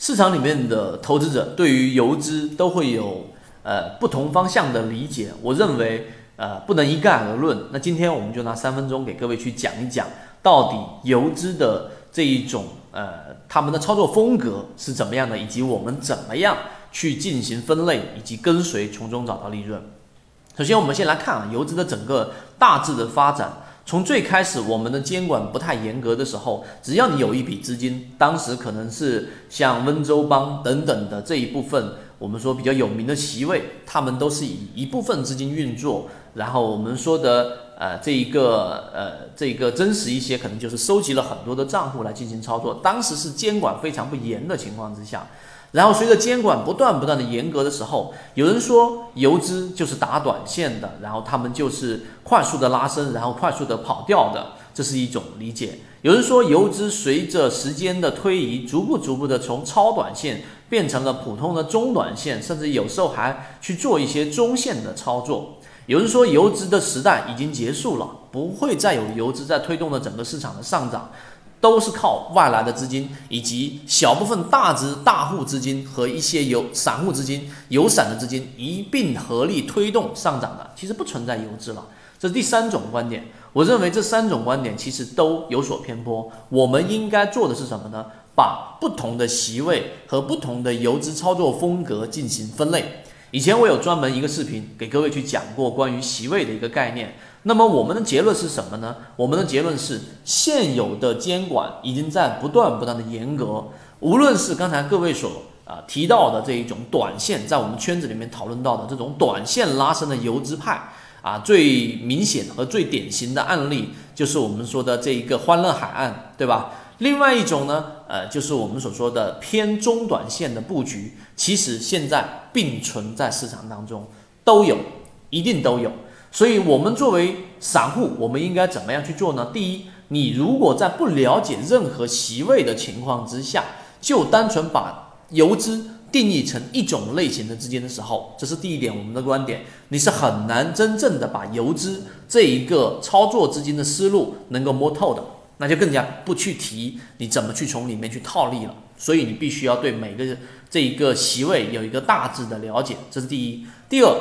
市场里面的投资者对于游资都会有呃不同方向的理解，我认为呃不能一概而论。那今天我们就拿三分钟给各位去讲一讲，到底游资的这一种呃他们的操作风格是怎么样的，以及我们怎么样去进行分类以及跟随，从中找到利润。首先，我们先来看啊游资的整个大致的发展。从最开始，我们的监管不太严格的时候，只要你有一笔资金，当时可能是像温州帮等等的这一部分，我们说比较有名的席位，他们都是以一部分资金运作，然后我们说的呃这一个呃这个真实一些，可能就是收集了很多的账户来进行操作。当时是监管非常不严的情况之下。然后随着监管不断不断的严格的时候，有人说游资就是打短线的，然后他们就是快速的拉升，然后快速的跑掉的，这是一种理解。有人说游资随着时间的推移，逐步逐步的从超短线变成了普通的中短线，甚至有时候还去做一些中线的操作。有人说游资的时代已经结束了，不会再有游资在推动了整个市场的上涨。都是靠外来的资金，以及小部分大资大户资金和一些有散户资金、有散的资金一并合力推动上涨的，其实不存在游资了。这是第三种观点。我认为这三种观点其实都有所偏颇。我们应该做的是什么呢？把不同的席位和不同的游资操作风格进行分类。以前我有专门一个视频给各位去讲过关于席位的一个概念。那么我们的结论是什么呢？我们的结论是，现有的监管已经在不断不断的严格。无论是刚才各位所啊提到的这一种短线，在我们圈子里面讨论到的这种短线拉升的游资派啊，最明显和最典型的案例就是我们说的这一个欢乐海岸，对吧？另外一种呢，呃，就是我们所说的偏中短线的布局，其实现在并存在市场当中，都有，一定都有。所以，我们作为散户，我们应该怎么样去做呢？第一，你如果在不了解任何席位的情况之下，就单纯把游资定义成一种类型的资金的时候，这是第一点，我们的观点，你是很难真正的把游资这一个操作资金的思路能够摸透的，那就更加不去提你怎么去从里面去套利了。所以，你必须要对每个这一个席位有一个大致的了解，这是第一。第二。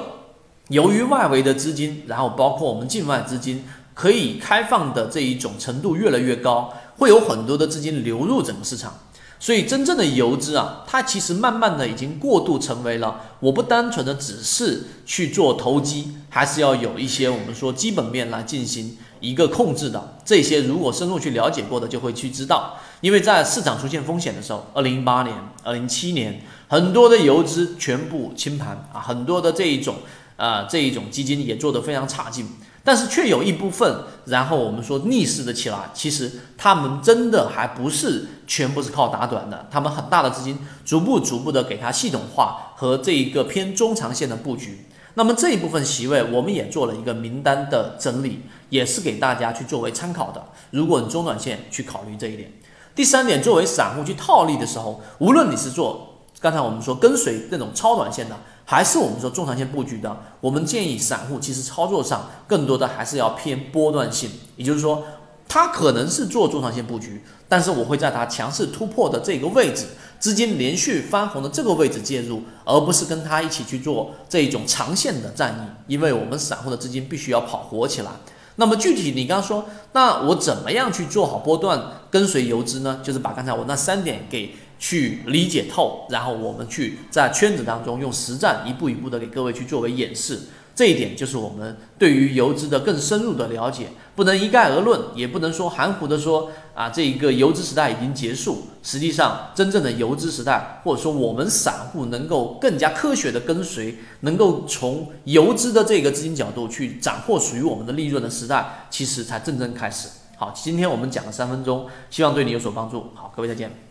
由于外围的资金，然后包括我们境外资金可以开放的这一种程度越来越高，会有很多的资金流入整个市场，所以真正的游资啊，它其实慢慢的已经过渡成为了，我不单纯的只是去做投机，还是要有一些我们说基本面来进行一个控制的。这些如果深入去了解过的，就会去知道，因为在市场出现风险的时候，二零一八年、二零一七年，很多的游资全部清盘啊，很多的这一种。啊，这一种基金也做得非常差劲，但是却有一部分，然后我们说逆势的起来，其实他们真的还不是全部是靠打短的，他们很大的资金逐步逐步的给它系统化和这一个偏中长线的布局。那么这一部分席位，我们也做了一个名单的整理，也是给大家去作为参考的。如果你中短线去考虑这一点，第三点，作为散户去套利的时候，无论你是做刚才我们说跟随那种超短线的。还是我们说中长线布局的，我们建议散户其实操作上更多的还是要偏波段性，也就是说，它可能是做中长线布局，但是我会在它强势突破的这个位置，资金连续翻红的这个位置介入，而不是跟它一起去做这一种长线的战役，因为我们散户的资金必须要跑活起来。那么具体你刚刚说，那我怎么样去做好波段跟随游资呢？就是把刚才我那三点给。去理解透，然后我们去在圈子当中用实战一步一步的给各位去作为演示，这一点就是我们对于游资的更深入的了解，不能一概而论，也不能说含糊的说啊，这一个游资时代已经结束。实际上，真正的游资时代，或者说我们散户能够更加科学的跟随，能够从游资的这个资金角度去斩获属于我们的利润的时代，其实才真正开始。好，今天我们讲了三分钟，希望对你有所帮助。好，各位再见。